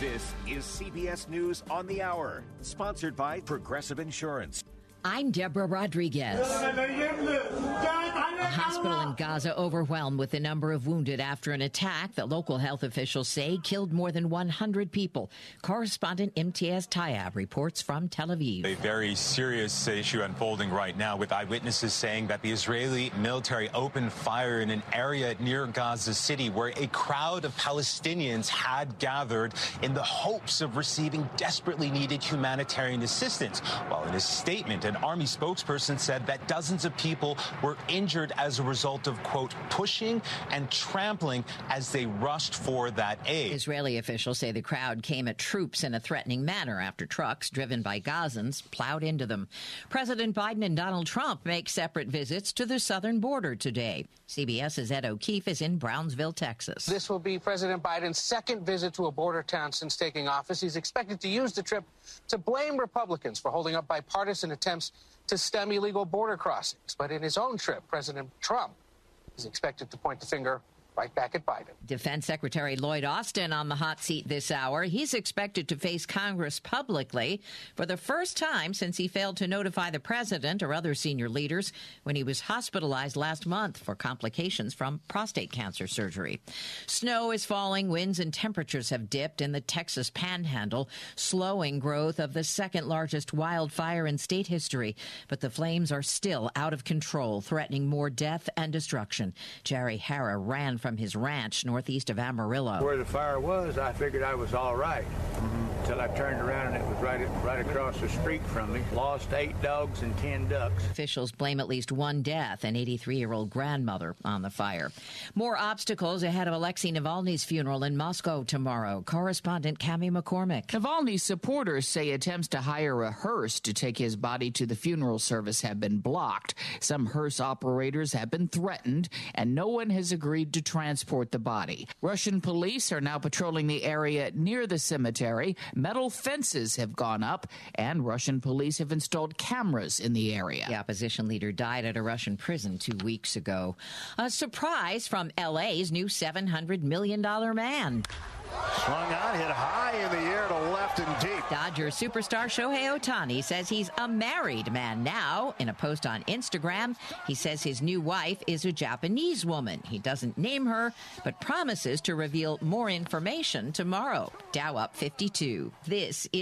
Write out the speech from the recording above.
This is CBS News on the Hour, sponsored by Progressive Insurance. I'm Deborah Rodriguez. Hospital in Gaza overwhelmed with the number of wounded after an attack that local health officials say killed more than 100 people. Correspondent Imtiaz Tyab reports from Tel Aviv. A very serious issue unfolding right now with eyewitnesses saying that the Israeli military opened fire in an area near Gaza City where a crowd of Palestinians had gathered in the hopes of receiving desperately needed humanitarian assistance. While in a statement, an army spokesperson said that dozens of people were injured as a result of, quote, pushing and trampling as they rushed for that aid. Israeli officials say the crowd came at troops in a threatening manner after trucks driven by Gazans plowed into them. President Biden and Donald Trump make separate visits to the southern border today. CBS's Ed O'Keefe is in Brownsville, Texas. This will be President Biden's second visit to a border town since taking office. He's expected to use the trip to blame Republicans for holding up bipartisan attempts to stem illegal border crossings. But in his own trip, President Trump is expected to point the finger right back at Biden. Defense Secretary Lloyd Austin on the hot seat this hour. He's expected to face Congress publicly for the first time since he failed to notify the president or other senior leaders when he was hospitalized last month for complications from prostate cancer surgery. Snow is falling, winds and temperatures have dipped in the Texas panhandle, slowing growth of the second largest wildfire in state history. But the flames are still out of control, threatening more death and destruction. Jerry Hara ran from his ranch northeast of Amarillo. Where the fire was, I figured I was all right. Mm-hmm. Until I turned around and it was right, right across the street from me. Lost eight dogs and ten ducks. Officials blame at least one death, an 83 year old grandmother, on the fire. More obstacles ahead of Alexei Navalny's funeral in Moscow tomorrow. Correspondent Cami McCormick. Navalny's supporters say attempts to hire a hearse to take his body to the funeral service have been blocked. Some hearse operators have been threatened, and no one has agreed to transport the body. Russian police are now patrolling the area near the cemetery. Metal fences have gone up, and Russian police have installed cameras in the area. The opposition leader died at a Russian prison two weeks ago. A surprise from LA's new $700 million man. Swung on, hit high in the air to left and deep. Dodger superstar Shohei Ohtani says he's a married man now. In a post on Instagram, he says his new wife is a Japanese woman. He doesn't name her, but promises to reveal more information tomorrow. Dow up 52. This is